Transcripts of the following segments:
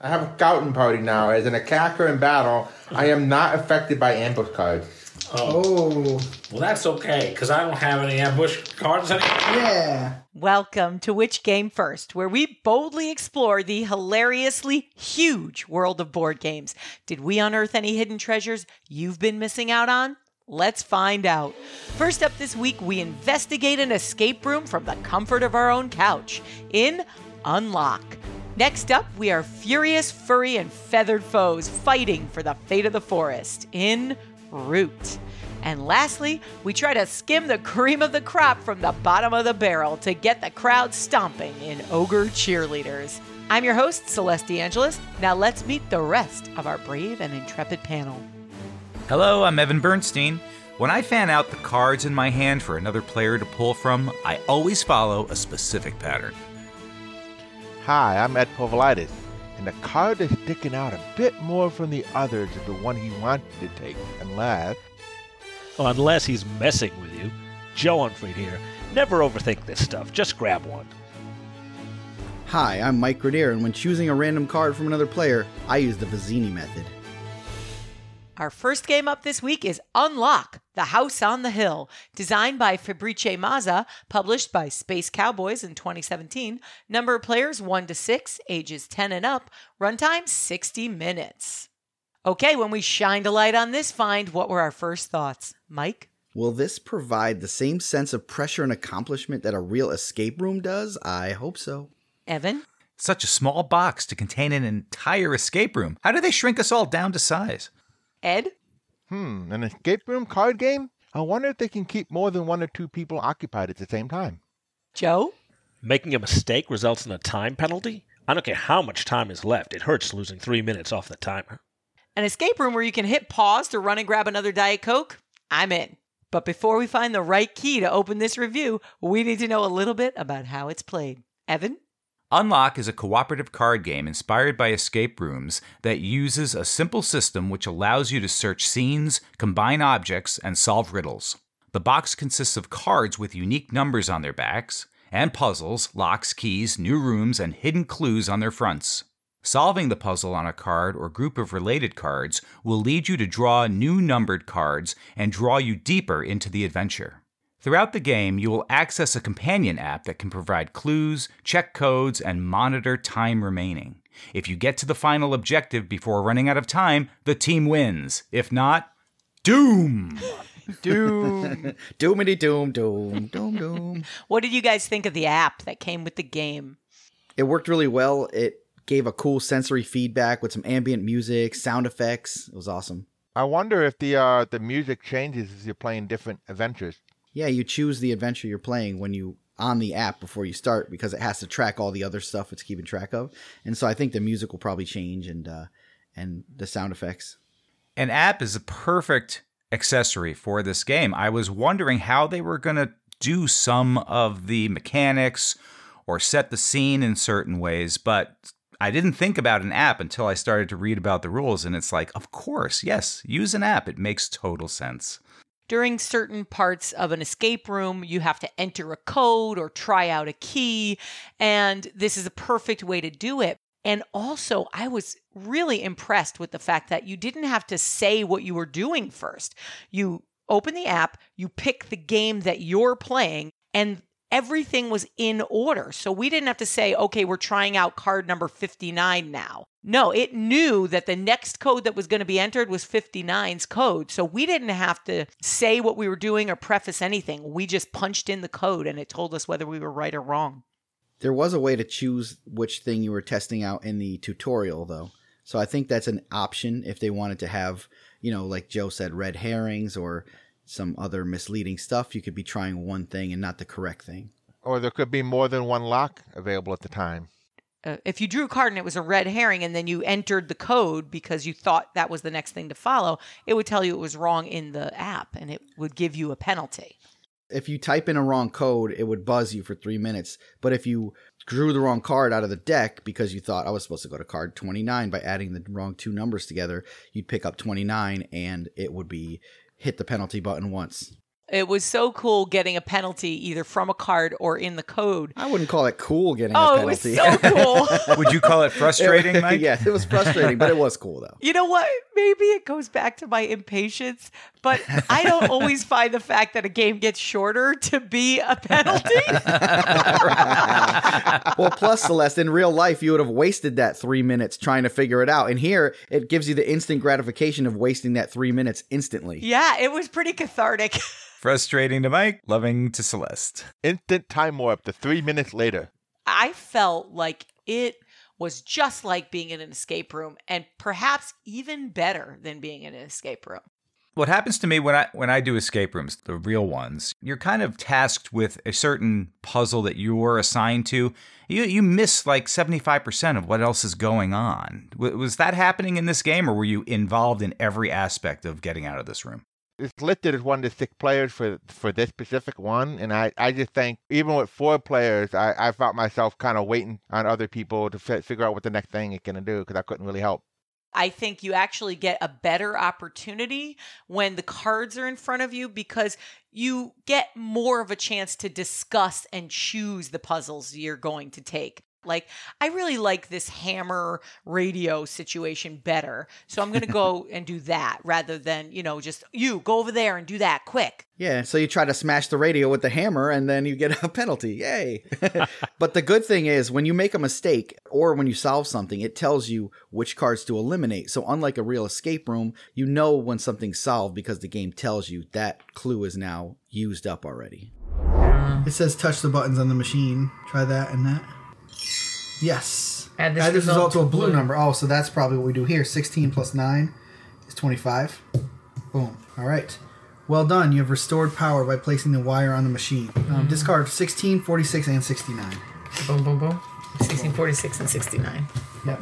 I have a scouting party now. As an attacker in battle, I am not affected by ambush cards. Oh, oh. Well, that's okay, because I don't have any ambush cards anymore. yeah. Welcome to Which Game First, where we boldly explore the hilariously huge world of board games. Did we unearth any hidden treasures you've been missing out on? Let's find out. First up this week, we investigate an escape room from the comfort of our own couch in Unlock. Next up, we are furious, furry, and feathered foes fighting for the fate of the forest in Root. And lastly, we try to skim the cream of the crop from the bottom of the barrel to get the crowd stomping in Ogre Cheerleaders. I'm your host, Celeste Angelis. Now let's meet the rest of our brave and intrepid panel. Hello, I'm Evan Bernstein. When I fan out the cards in my hand for another player to pull from, I always follow a specific pattern. Hi, I'm Ed Povolitis, and the card that's sticking out a bit more from the others is the one he wanted to take, unless. Unless he's messing with you. Joe Unfried here. Never overthink this stuff. Just grab one. Hi, I'm Mike Grenier, and when choosing a random card from another player, I use the Vizzini method. Our first game up this week is Unlock, The House on the Hill, designed by Fabrice Mazza, published by Space Cowboys in 2017. Number of players 1 to 6, ages 10 and up, runtime 60 minutes. Okay, when we shined a light on this find, what were our first thoughts? Mike? Will this provide the same sense of pressure and accomplishment that a real escape room does? I hope so. Evan? Such a small box to contain an entire escape room. How do they shrink us all down to size? Ed? Hmm, an escape room card game? I wonder if they can keep more than one or two people occupied at the same time. Joe? Making a mistake results in a time penalty? I don't care how much time is left. It hurts losing three minutes off the timer. An escape room where you can hit pause to run and grab another Diet Coke? I'm in. But before we find the right key to open this review, we need to know a little bit about how it's played. Evan? Unlock is a cooperative card game inspired by escape rooms that uses a simple system which allows you to search scenes, combine objects, and solve riddles. The box consists of cards with unique numbers on their backs, and puzzles, locks, keys, new rooms, and hidden clues on their fronts. Solving the puzzle on a card or group of related cards will lead you to draw new numbered cards and draw you deeper into the adventure. Throughout the game, you will access a companion app that can provide clues, check codes, and monitor time remaining. If you get to the final objective before running out of time, the team wins. If not, doom! Doom. Doomity doom, doom, doom, doom. What did you guys think of the app that came with the game? It worked really well. It gave a cool sensory feedback with some ambient music, sound effects. It was awesome. I wonder if the uh, the music changes as you're playing different adventures. Yeah, you choose the adventure you're playing when you on the app before you start because it has to track all the other stuff it's keeping track of. And so I think the music will probably change and uh and the sound effects. An app is a perfect accessory for this game. I was wondering how they were going to do some of the mechanics or set the scene in certain ways, but I didn't think about an app until I started to read about the rules. And it's like, of course, yes, use an app. It makes total sense. During certain parts of an escape room, you have to enter a code or try out a key, and this is a perfect way to do it. And also, I was really impressed with the fact that you didn't have to say what you were doing first. You open the app, you pick the game that you're playing, and everything was in order. So we didn't have to say, okay, we're trying out card number 59 now. No, it knew that the next code that was going to be entered was 59's code. So we didn't have to say what we were doing or preface anything. We just punched in the code and it told us whether we were right or wrong. There was a way to choose which thing you were testing out in the tutorial though. So I think that's an option if they wanted to have, you know, like Joe said, red herrings or some other misleading stuff. You could be trying one thing and not the correct thing. Or there could be more than one lock available at the time. Uh, if you drew a card and it was a red herring and then you entered the code because you thought that was the next thing to follow, it would tell you it was wrong in the app and it would give you a penalty. If you type in a wrong code, it would buzz you for three minutes. But if you drew the wrong card out of the deck because you thought I was supposed to go to card 29 by adding the wrong two numbers together, you'd pick up 29 and it would be hit the penalty button once. It was so cool getting a penalty either from a card or in the code. I wouldn't call it cool getting Oh, a it was penalty. so cool. Would you call it frustrating, Mike? yes, it was frustrating, but it was cool though. You know what? Maybe it goes back to my impatience, but I don't always find the fact that a game gets shorter to be a penalty. well, plus Celeste, in real life, you would have wasted that three minutes trying to figure it out, and here it gives you the instant gratification of wasting that three minutes instantly. yeah, it was pretty cathartic. Frustrating to Mike, loving to Celeste. Instant time warp to three minutes later. I felt like it was just like being in an escape room and perhaps even better than being in an escape room. What happens to me when I when I do escape rooms, the real ones, you're kind of tasked with a certain puzzle that you were assigned to. You you miss like 75% of what else is going on. Was that happening in this game or were you involved in every aspect of getting out of this room? It's listed as one to six players for for this specific one, and I, I just think even with four players, I, I felt myself kind of waiting on other people to fi- figure out what the next thing is gonna do because I couldn't really help. I think you actually get a better opportunity when the cards are in front of you because you get more of a chance to discuss and choose the puzzles you're going to take. Like, I really like this hammer radio situation better. So I'm going to go and do that rather than, you know, just you go over there and do that quick. Yeah, so you try to smash the radio with the hammer and then you get a penalty. Yay. but the good thing is when you make a mistake or when you solve something, it tells you which cards to eliminate. So unlike a real escape room, you know when something's solved because the game tells you that clue is now used up already. It says touch the buttons on the machine. Try that and that. Yes. Add this Add this result result to a blue blue. number. Oh, so that's probably what we do here. 16 plus 9 is 25. Boom. All right. Well done. You have restored power by placing the wire on the machine. Um, discard 16, 46, and 69. Boom, boom, boom. 16, 46, and 69. Yep.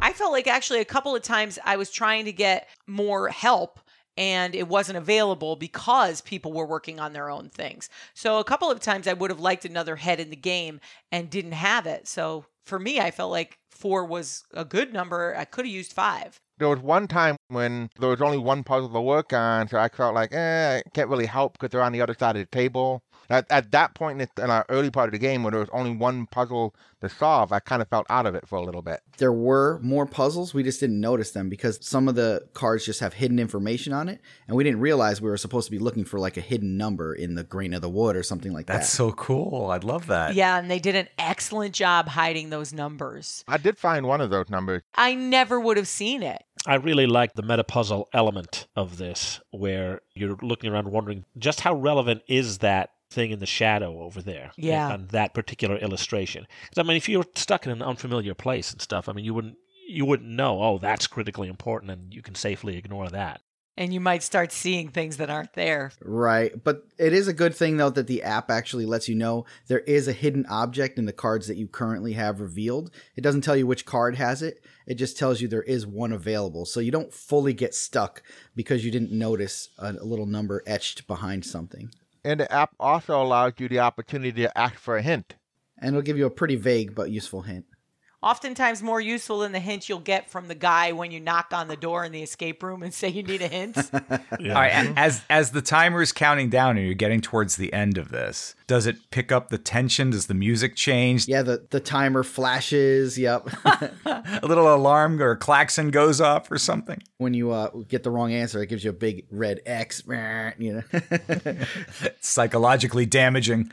I felt like actually a couple of times I was trying to get more help and it wasn't available because people were working on their own things. So a couple of times I would have liked another head in the game and didn't have it. So for me, I felt like four was a good number. I could have used five. There was one time when there was only one puzzle to work on, so I felt like, eh, I can't really help because they're on the other side of the table. At, at that point in, the, in our early part of the game, where there was only one puzzle to solve, I kind of felt out of it for a little bit. There were more puzzles, we just didn't notice them because some of the cards just have hidden information on it, and we didn't realize we were supposed to be looking for like a hidden number in the grain of the wood or something like That's that. That's so cool. I'd love that. Yeah, and they did an excellent job hiding those numbers. I did find one of those numbers. I never would have seen it. I really like the meta puzzle element of this, where you're looking around wondering just how relevant is that thing in the shadow over there eh, Yeah. on that particular illustration. 'Cause, I mean, if you were stuck in an unfamiliar place and stuff, I mean, you wouldn't you wouldn't know. Oh, that's critically important, and you can safely ignore that. And you might start seeing things that aren't there. Right. But it is a good thing, though, that the app actually lets you know there is a hidden object in the cards that you currently have revealed. It doesn't tell you which card has it, it just tells you there is one available. So you don't fully get stuck because you didn't notice a, a little number etched behind something. And the app also allows you the opportunity to ask for a hint. And it'll give you a pretty vague but useful hint. Oftentimes more useful than the hint you'll get from the guy when you knock on the door in the escape room and say you need a hint. All right, as as the timer is counting down and you're getting towards the end of this, does it pick up the tension? Does the music change? Yeah, the, the timer flashes. Yep. A little alarm or klaxon goes off or something. when you uh, get the wrong answer, it gives you a big red X. You know. It's psychologically damaging.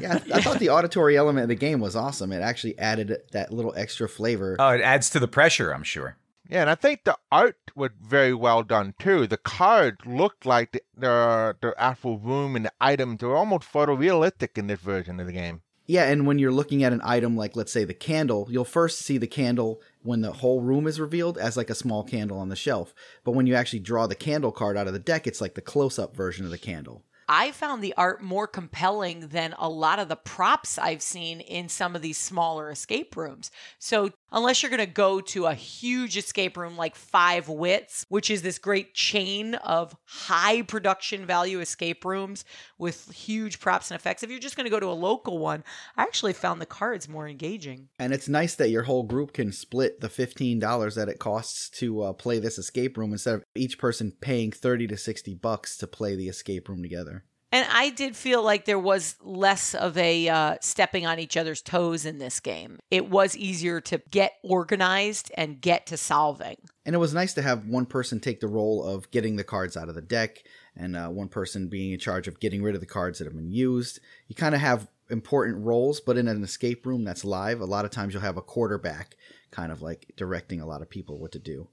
yeah, I, I thought the auditory element of the game was awesome. It actually added that little extra flavor. Oh, it adds to the pressure, I'm sure. Yeah, and I think the art was very well done too. The cards looked like the the, the actual room and the items were almost photorealistic in this version of the game. Yeah, and when you're looking at an item like, let's say, the candle, you'll first see the candle when the whole room is revealed as like a small candle on the shelf. But when you actually draw the candle card out of the deck, it's like the close up version of the candle. I found the art more compelling than a lot of the props I've seen in some of these smaller escape rooms. So Unless you're going to go to a huge escape room like Five Wits, which is this great chain of high production value escape rooms with huge props and effects. If you're just going to go to a local one, I actually found the cards more engaging. And it's nice that your whole group can split the $15 that it costs to uh, play this escape room instead of each person paying 30 to 60 bucks to play the escape room together. And I did feel like there was less of a uh, stepping on each other's toes in this game. It was easier to get organized and get to solving. And it was nice to have one person take the role of getting the cards out of the deck and uh, one person being in charge of getting rid of the cards that have been used. You kind of have important roles, but in an escape room that's live, a lot of times you'll have a quarterback kind of like directing a lot of people what to do.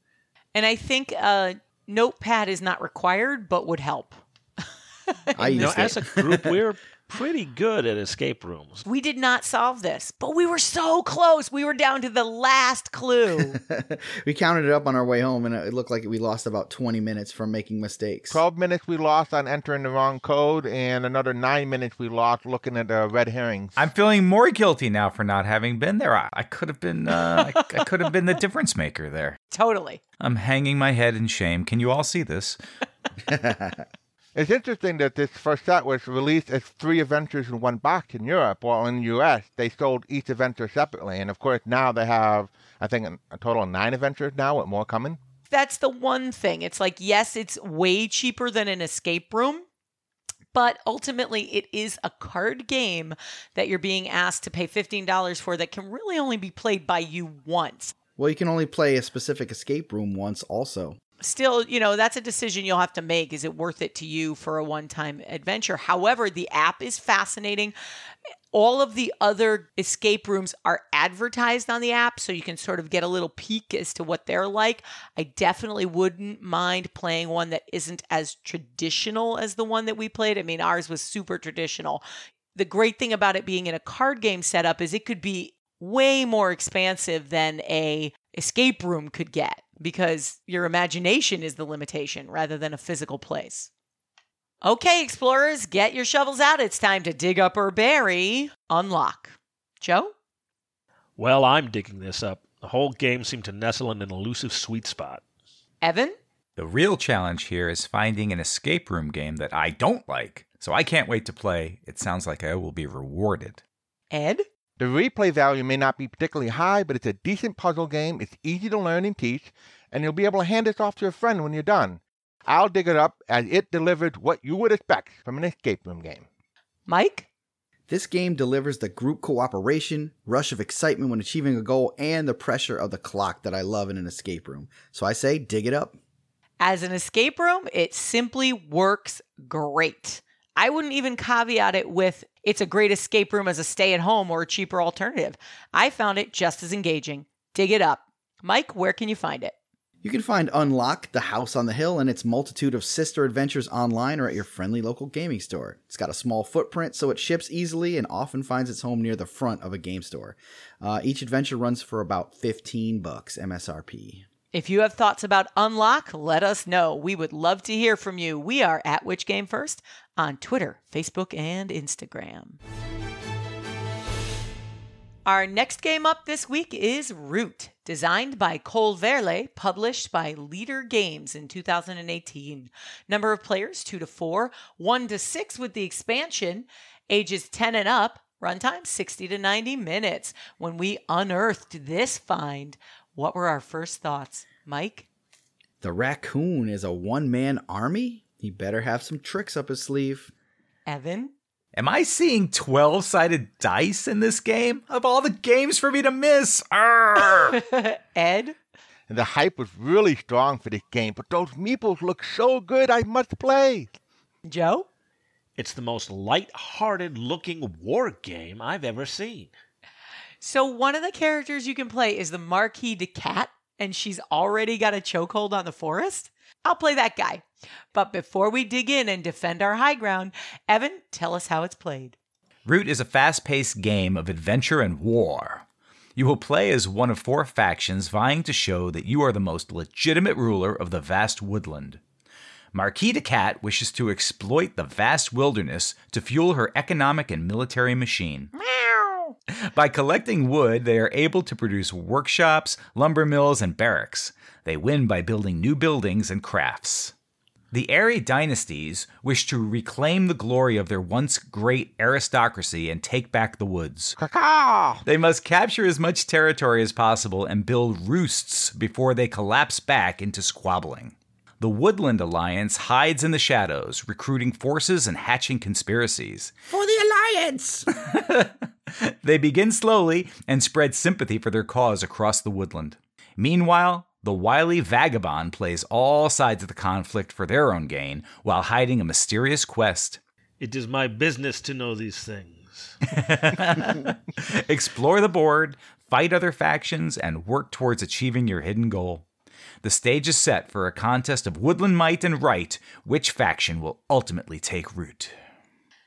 And I think a notepad is not required, but would help. I You know, used as a group, we're pretty good at escape rooms. We did not solve this, but we were so close. We were down to the last clue. we counted it up on our way home, and it looked like we lost about 20 minutes from making mistakes. 12 minutes we lost on entering the wrong code, and another 9 minutes we lost looking at the red herrings. I'm feeling more guilty now for not having been there. I, I could have been. Uh, I, I could have been the difference maker there. totally. I'm hanging my head in shame. Can you all see this? It's interesting that this first set was released as three adventures in one box in Europe, while in the US they sold each adventure separately. And of course, now they have, I think, a total of nine adventures now, with more coming. That's the one thing. It's like, yes, it's way cheaper than an escape room, but ultimately it is a card game that you're being asked to pay $15 for that can really only be played by you once. Well, you can only play a specific escape room once, also. Still, you know, that's a decision you'll have to make. Is it worth it to you for a one time adventure? However, the app is fascinating. All of the other escape rooms are advertised on the app, so you can sort of get a little peek as to what they're like. I definitely wouldn't mind playing one that isn't as traditional as the one that we played. I mean, ours was super traditional. The great thing about it being in a card game setup is it could be way more expansive than a escape room could get because your imagination is the limitation rather than a physical place. Okay, explorers, get your shovels out. It's time to dig up or bury. Unlock. Joe? Well, I'm digging this up. The whole game seemed to nestle in an elusive sweet spot. Evan? The real challenge here is finding an escape room game that I don't like. So I can't wait to play. It sounds like I will be rewarded. Ed? The replay value may not be particularly high, but it's a decent puzzle game. It's easy to learn and teach, and you'll be able to hand this off to a friend when you're done. I'll dig it up as it delivered what you would expect from an escape room game. Mike? This game delivers the group cooperation, rush of excitement when achieving a goal, and the pressure of the clock that I love in an escape room. So I say, dig it up. As an escape room, it simply works great. I wouldn't even caveat it with it's a great escape room as a stay at home or a cheaper alternative. I found it just as engaging. Dig it up. Mike, where can you find it? You can find Unlock, the House on the Hill, and its multitude of sister adventures online or at your friendly local gaming store. It's got a small footprint, so it ships easily and often finds its home near the front of a game store. Uh, each adventure runs for about 15 bucks MSRP. If you have thoughts about Unlock, let us know. We would love to hear from you. We are at Which Game First on Twitter, Facebook, and Instagram. Our next game up this week is Root, designed by Cole Wehrle, published by Leder Games in 2018. Number of players 2 to 4, 1 to 6 with the expansion, ages 10 and up, runtime 60 to 90 minutes. When we unearthed this find, what were our first thoughts? Mike? The raccoon is a one man army? He better have some tricks up his sleeve. Evan? Am I seeing 12 sided dice in this game? Of all the games for me to miss! Ed? And the hype was really strong for this game, but those meeples look so good, I must play. Joe? It's the most light-hearted looking war game I've ever seen. So one of the characters you can play is the Marquis de Cat, and she's already got a chokehold on the forest. I'll play that guy. But before we dig in and defend our high ground, Evan, tell us how it's played. Root is a fast paced game of adventure and war. You will play as one of four factions vying to show that you are the most legitimate ruler of the vast woodland. Marquis de Cat wishes to exploit the vast wilderness to fuel her economic and military machine. Meow. By collecting wood, they are able to produce workshops, lumber mills, and barracks. They win by building new buildings and crafts. The Eyrie dynasties wish to reclaim the glory of their once great aristocracy and take back the woods. They must capture as much territory as possible and build roosts before they collapse back into squabbling. The Woodland Alliance hides in the shadows, recruiting forces and hatching conspiracies. For the Alliance! They begin slowly and spread sympathy for their cause across the woodland. Meanwhile, the wily vagabond plays all sides of the conflict for their own gain while hiding a mysterious quest. It is my business to know these things. Explore the board, fight other factions, and work towards achieving your hidden goal. The stage is set for a contest of woodland might and right, which faction will ultimately take root.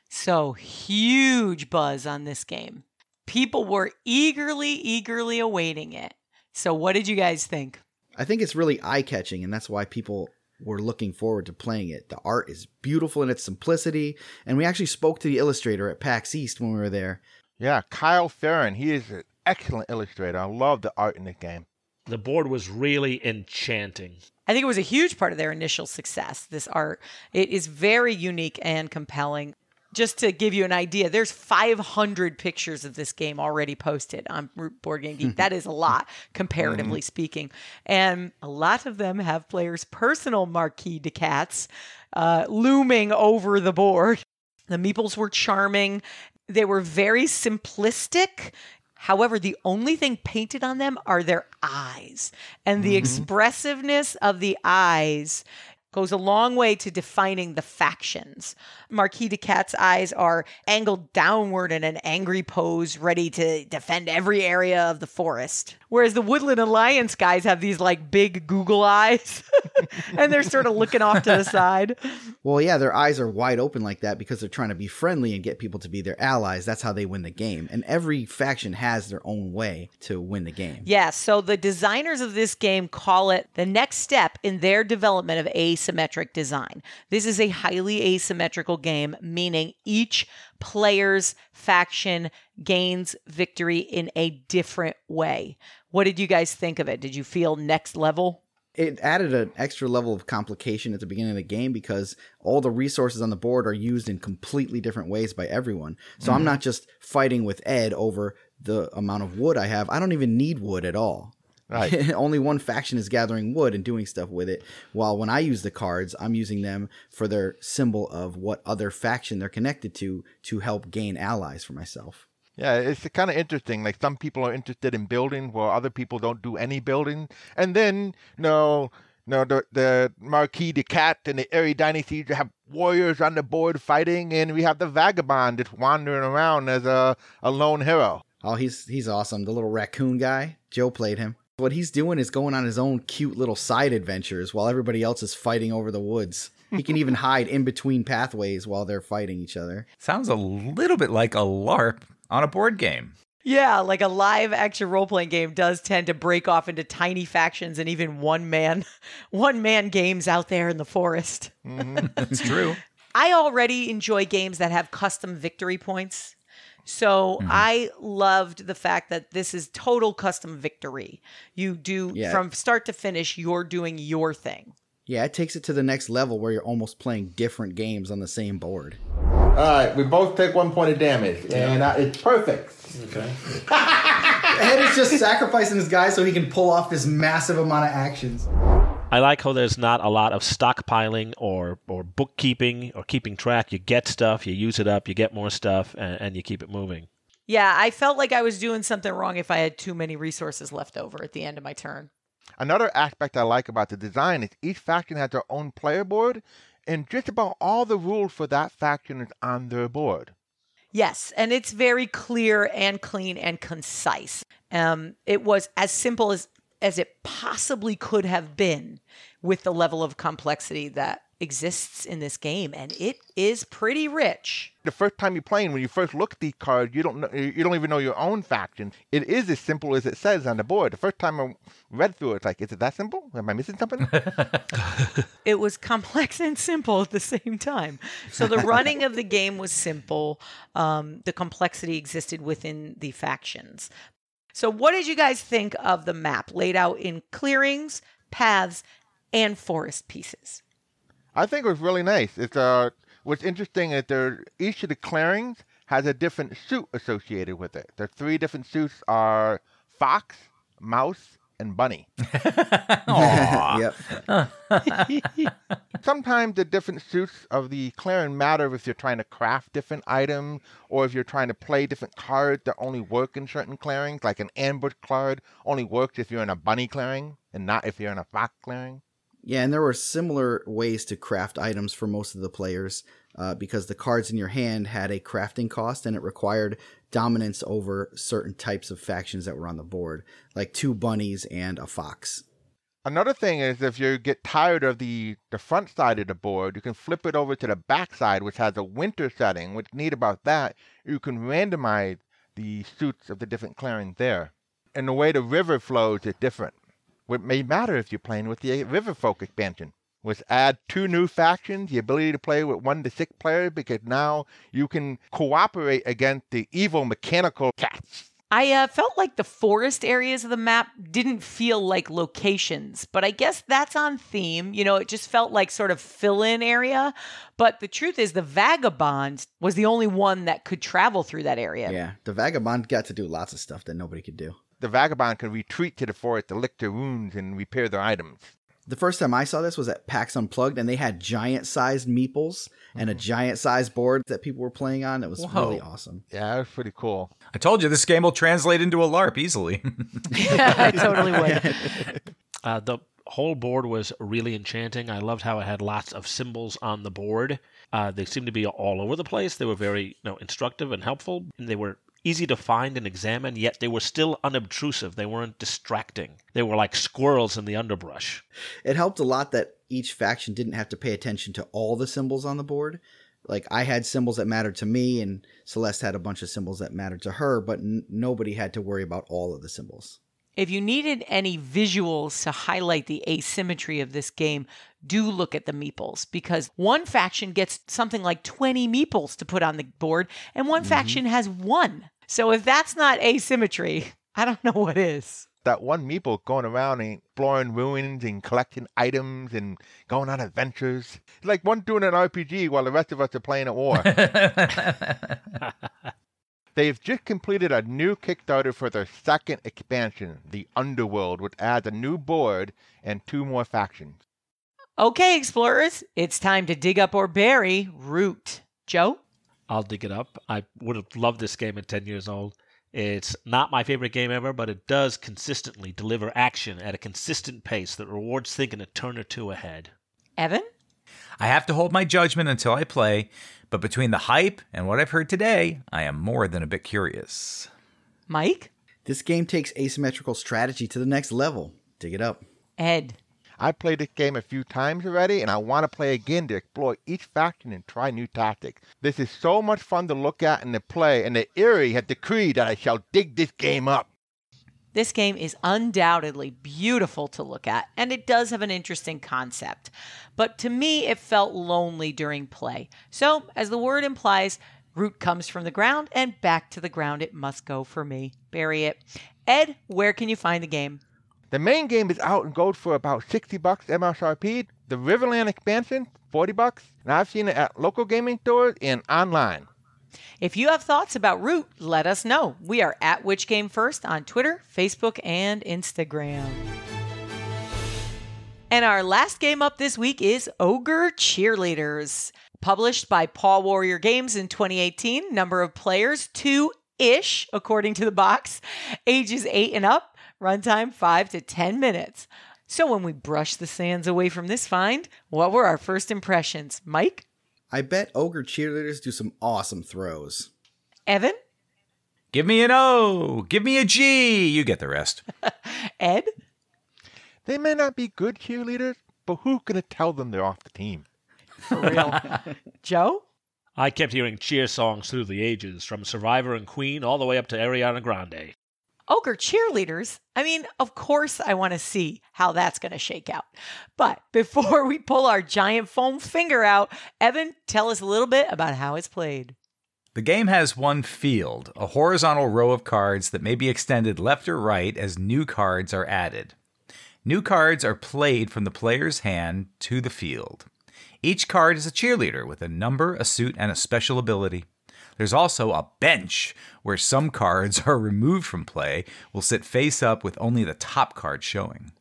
So huge buzz on this game. People were eagerly, eagerly awaiting it. So, what did you guys think? I think it's really eye catching, and that's why people were looking forward to playing it. The art is beautiful in its simplicity, and we actually spoke to the illustrator at PAX East when we were there. Yeah, Kyle Ferrin. He is an excellent illustrator. I love the art in the game. The board was really enchanting. I think it was a huge part of their initial success. This art, it is very unique and compelling. Just to give you an idea, there's 500 pictures of this game already posted on Board Game Geek. that is a lot, comparatively speaking, and a lot of them have players' personal Marquis de Cats uh, looming over the board. The meeples were charming. They were very simplistic. However, the only thing painted on them are their eyes. And the expressiveness of the eyes goes a long way to defining the factions. Marquis de Cat's eyes are angled downward in an angry pose, ready to defend every area of the forest. Whereas the Woodland Alliance guys have these like big Google eyes and they're sort of looking off to the side. Well, yeah, their eyes are wide open like that because they're trying to be friendly and get people to be their allies. That's how they win the game. And every faction has their own way to win the game. Yeah, so the designers of this game call it the next step in their development of asymmetric design. This is a highly asymmetrical game, meaning each player's faction gains victory in a different way. What did you guys think of it? Did you feel next level? It added an extra level of complication at the beginning of the game because all the resources on the board are used in completely different ways by everyone. So I'm mm-hmm. not just fighting with Ed over the amount of wood I have. I don't even need wood at all. Right. Only one faction is gathering wood and doing stuff with it. While when I use the cards, I'm using them for their symbol of what other faction they're connected to to help gain allies for myself. Yeah, it's kind of interesting. Like some people are interested in building, while other people don't do any building. And then, you no, no, the the Marquis de Cat and the Eyrie Dynasty have warriors on the board fighting, and we have the Vagabond that's wandering around as a, a lone hero. Oh, he's he's awesome. The little raccoon guy. Joe played him. What he's doing is going on his own cute little side adventures while everybody else is fighting over the woods. He can even hide in between pathways while they're fighting each other. Sounds a little bit like a LARP on a board game. Yeah, like a live action role playing game does tend to break off into tiny factions and even one man one man games out there in the forest. Mm-hmm. That's true. I already enjoy games that have custom victory points. So Mm-hmm. I loved the fact that this is total custom victory. You do Yeah. from start to finish, you're doing your thing. Yeah, it takes it to the next level where you're almost playing different games on the same board. All right, we both take one point of damage, and uh, it's perfect. Okay. Ed is just sacrificing his guy so he can pull off this massive amount of actions. I like how there's not a lot of stockpiling or, or bookkeeping or keeping track. You get stuff, you use it up, you get more stuff, and, and you keep it moving. Yeah, I felt like I was doing something wrong if I had too many resources left over at the end of my turn. Another aspect I like about the design is each faction has their own player board, and just about all the rules for that faction is on their board. Yes, and it's very clear and clean and concise. Um, it was as simple as as it possibly could have been with the level of complexity that exists in this game, and it is pretty rich. The first time you're playing, when you first look at the card, you don't know, you don't even know your own faction. It is as simple as it says on the board. The first time I read through it, it's like, is it that simple? Am I missing something? It was complex and simple at the same time. So the running of the game was simple. Um, the complexity existed within the factions. So, what did you guys think of the map laid out in clearings, paths, and forest pieces? I think it was really nice. It's uh, what's interesting is there each of the clearings has a different suit associated with it. The three different suits are fox, mouse, and bunny. yep. Sometimes the different suits of the clearing matter if you're trying to craft different items or if you're trying to play different cards that only work in certain clearings. Like an ambush card only works if you're in a bunny clearing and not if you're in a fox clearing. Yeah, and there were similar ways to craft items for most of the players uh, because the cards in your hand had a crafting cost and it required dominance over certain types of factions that were on the board, like two bunnies and a fox. Another thing is if you get tired of the, the front side of the board, you can flip it over to the back side, which has a winter setting. What's neat about that, you can randomize the suits of the different clearings there. And the way the river flows is different. What may matter if you're playing with the Riverfolk expansion, was add two new factions, the ability to play with one to six players, because now you can cooperate against the evil mechanical cats. I uh, felt like the forest areas of the map didn't feel like locations, but I guess that's on theme. You know, it just felt like sort of fill in area. But the truth is, the Vagabond was the only one that could travel through that area. Yeah, the Vagabond got to do lots of stuff that nobody could do. The vagabond could retreat to the forest to lick their wounds and repair their items. The first time I saw this was at PAX Unplugged, and they had giant sized meeples and a giant sized board that people were playing on. It was Whoa. really awesome. Yeah, it was pretty cool. I told you this game will translate into a LARP easily. yeah, I totally would. Uh, the whole board was really enchanting. I loved how it had lots of symbols on the board. Uh, they seemed to be all over the place. They were very you know, instructive and helpful, and they were easy to find and examine, yet they were still unobtrusive. They weren't distracting. They were like squirrels in the underbrush. It helped a lot that each faction didn't have to pay attention to all the symbols on the board. Like I had symbols that mattered to me, and Celeste had a bunch of symbols that mattered to her, but n- nobody had to worry about all of the symbols. If you needed any visuals to highlight the asymmetry of this game, do look at the meeples because one faction gets something like 20 meeples to put on the board and one mm-hmm. faction has one. So if that's not asymmetry, I don't know what is. That one meeple going around and exploring ruins and collecting items and going on adventures. It's like one doing an RPG while the rest of us are playing at war. They've just completed a new Kickstarter for their second expansion, The Underworld, which adds a new board and two more factions. Okay, explorers, it's time to dig up or bury Root. Joe? I'll dig it up. I would have loved this game at 10 years old. It's not my favorite game ever, but it does consistently deliver action at a consistent pace that rewards thinking a turn or two ahead. Evan? I have to hold my judgment until I play, but between the hype and what I've heard today, I am more than a bit curious. Mike? This game takes asymmetrical strategy to the next level. Dig it up. Ed? I played this game a few times already, and I want to play again to explore each faction and try new tactics. This is so much fun to look at and to play, and the Eyrie has decreed that I shall dig this game up. This game is undoubtedly beautiful to look at, and it does have an interesting concept. But to me, it felt lonely during play. So, as the word implies, root comes from the ground, and back to the ground it must go for me. Bury it. Ed, where can you find the game? The main game is out and goes for about 60 bucks MSRP. The Riverland expansion, 40 bucks. And I've seen it at local gaming stores and online. If you have thoughts about Root, let us know. We are at Which Game First on Twitter, Facebook, and Instagram. And our last game up this week is Ogre Cheerleaders. Published by Paw Warrior Games in 2018, number of players two ish, according to the box, ages eight and up, runtime five to 10 minutes. So when we brush the sands away from this find, what were our first impressions? Mike? I bet ogre cheerleaders do some awesome throws. Evan? Give me an O, give me a G, you get the rest. Ed? They may not be good cheerleaders, but who's going to tell them they're off the team? For real. Joe? I kept hearing cheer songs through the ages, from Survivor and Queen all the way up to Ariana Grande. Ogre cheerleaders? I mean, of course, I want to see how that's going to shake out. But before we pull our giant foam finger out, Evan, tell us a little bit about how it's played. The game has one field, a horizontal row of cards that may be extended left or right as new cards are added. New cards are played from the player's hand to the field. Each card is a cheerleader with a number, a suit, and a special ability. There's also a bench where some cards are removed from play, will sit face up with only the top card showing.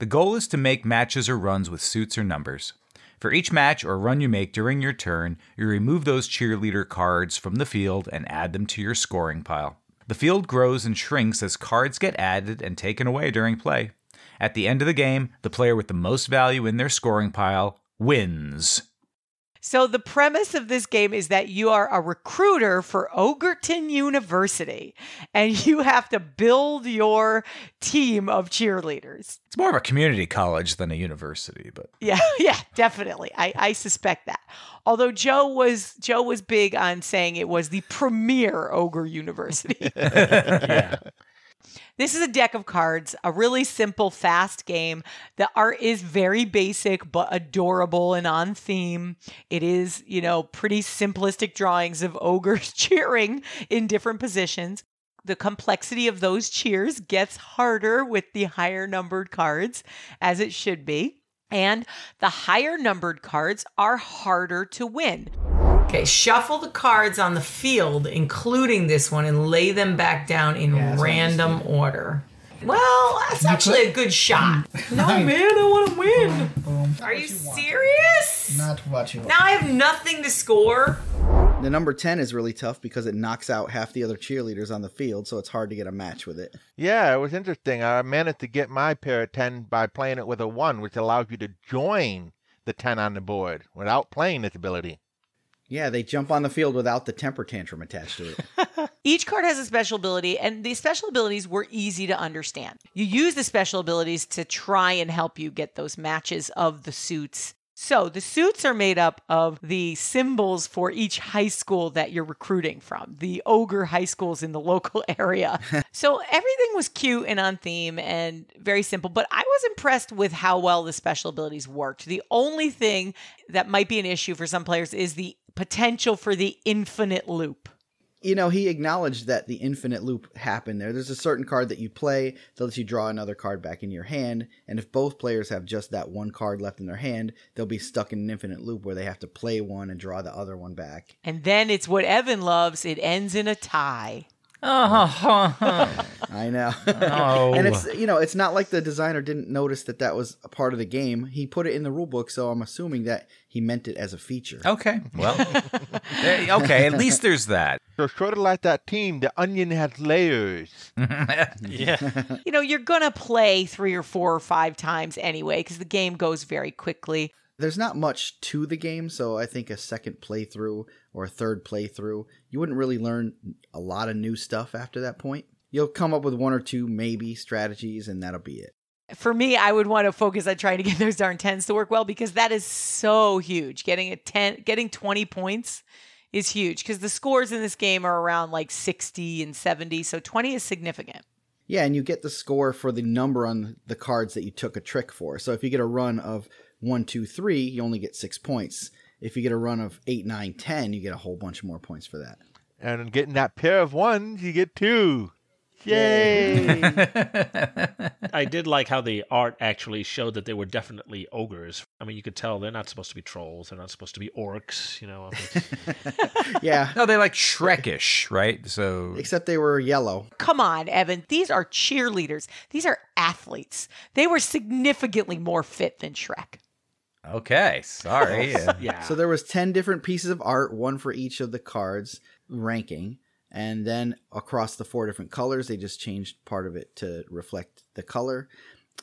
The goal is to make matches or runs with suits or numbers. For each match or run you make during your turn, you remove those cheerleader cards from the field and add them to your scoring pile. The field grows and shrinks as cards get added and taken away during play. At the end of the game, the player with the most value in their scoring pile wins. So, the premise of this game is that you are a recruiter for Ogerton University and you have to build your team of cheerleaders. It's more of a community college than a university, but Yeah, yeah, definitely. I, I suspect that. Although Joe was Joe was big on saying it was the premier ogre university. Yeah. This is a deck of cards, a really simple, fast game. The art is very basic but adorable and on theme. It is, you know, pretty simplistic drawings of ogres cheering in different positions. The complexity of those cheers gets harder with the higher numbered cards, as it should be. And the higher numbered cards are harder to win. Okay, shuffle the cards on the field, including this one, and lay them back down in Yeah, that's what I was random order. Well, that's actually a good shot. no, man, I want to win. Boom. Are you What want. serious? Not what you want. Now I have nothing to score. The number 10 is really tough because it knocks out half the other cheerleaders on the field, so it's hard to get a match with it. Yeah, it was interesting. I managed to get my pair of 10 by playing it with a 1, which allows you to join the 10 on the board without playing this ability. Yeah, they jump on the field without the temper tantrum attached to it. Each card has a special ability, and the special abilities were easy to understand. You use the special abilities to try and help you get those matches of the suits. So, the suits are made up of the symbols for each high school that you're recruiting from, the ogre high schools in the local area. so, everything was cute and on theme and very simple, but I was impressed with how well the special abilities worked. The only thing that might be an issue for some players is the potential for the infinite loop. You know, he acknowledged that the infinite loop happened there. There's a certain card that you play that lets you draw another card back in your hand, and if both players have just that one card left in their hand, they'll be stuck in an infinite loop where they have to play one and draw the other one back. And then it's what Evan loves. It ends in a tie. Uh-huh. I know. Oh. and it's you know, it's not like the designer didn't notice that that was a part of the game. He put it in the rule book, so I'm assuming that he meant it as a feature. okay. Well, okay. At least there's that. So sort of like that team, the onion has layers. Yeah. You know, you're going to play three or four or five times anyway because the game goes very quickly. There's not much to the game, so I think a second playthrough or a third playthrough, you wouldn't really learn a lot of new stuff after that point. You'll come up with one or two maybe strategies, and that'll be it. For me, I would want to focus on trying to get those darn tens to work well because that is so huge. Getting a 10, getting 20 points is huge because the scores in this game are around like 60 and 70. So 20 is significant. Yeah, and you get the score for the number on the cards that you took a trick for. So if you get a run of one, two, three, you only get six points. If you get a run of eight, nine, ten, you get a whole bunch more points for that. And getting that pair of ones, you get two. Yay! I did like how the art actually showed that they were definitely ogres. I mean, you could tell they're not supposed to be trolls. They're not supposed to be orcs. You know, Yeah, No, they like Shrekish, right? So except they were yellow. Come on, Evan. These are cheerleaders. These are athletes. They were significantly more fit than Shrek. Okay, sorry. Yeah. yeah. So there was 10 different pieces of art, one for each of the cards ranking. And then across the four different colors, they just changed part of it to reflect the color.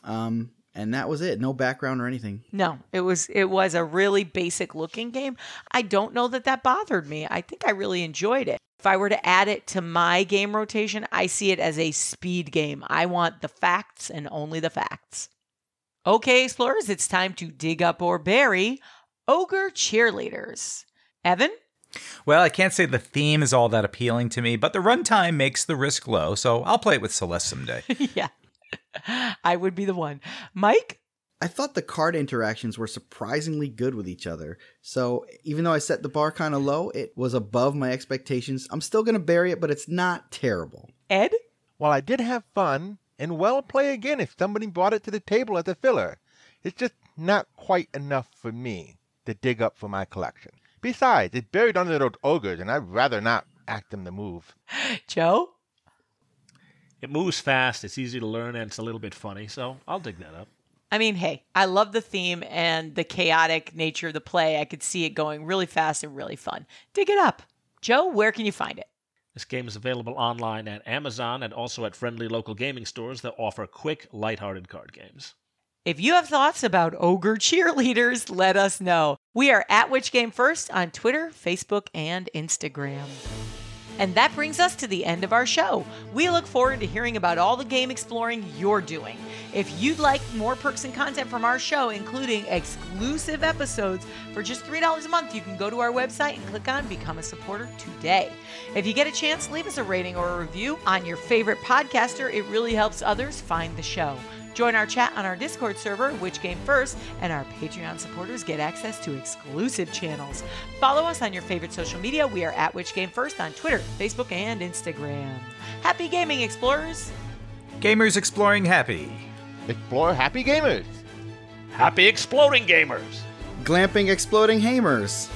Um, and that was it. No background or anything. No, it was it was a really basic looking game. I don't know that that bothered me. I think I really enjoyed it. If I were to add it to my game rotation, I see it as a speed game. I want the facts and only the facts. Okay, explorers, it's time to dig up or bury Ogre Cheerleaders. Evan? Well, I can't say the theme is all that appealing to me, but the runtime makes the risk low, so I'll play it with Celeste someday. yeah. I would be the one. Mike? I thought the card interactions were surprisingly good with each other. So even though I set the bar kind of low, it was above my expectations. I'm still going to bury it, but it's not terrible. Ed? Well, I did have fun, and well play again if somebody brought it to the table as a filler. It's just not quite enough for me to dig up for my collection. Besides, it's buried under those ogres, and I'd rather not act them to move. Joe? It moves fast, it's easy to learn, and it's a little bit funny, so I'll dig that up. I mean, hey, I love the theme and the chaotic nature of the play. I could see it going really fast and really fun. Dig it up. Joe, where can you find it? This game is available online at Amazon and also at friendly local gaming stores that offer quick, lighthearted card games. If you have thoughts about ogre cheerleaders, let us know. We are at Which Game First on Twitter, Facebook, and Instagram. And that brings us to the end of our show. We look forward to hearing about all the game exploring you're doing. If you'd like more perks and content from our show, including exclusive episodes for just $3 a month, you can go to our website and click on Become a Supporter today. If you get a chance, leave us a rating or a review on your favorite podcaster. It really helps others find the show. Join our chat on our Discord server, Which Game First, and our Patreon supporters get access to exclusive channels. Follow us on your favorite social media. We are at Which Game First on Twitter, Facebook, and Instagram. Happy gaming, explorers! Gamers exploring happy. Explore happy gamers. Happy exploding gamers! Glamping exploding hamers.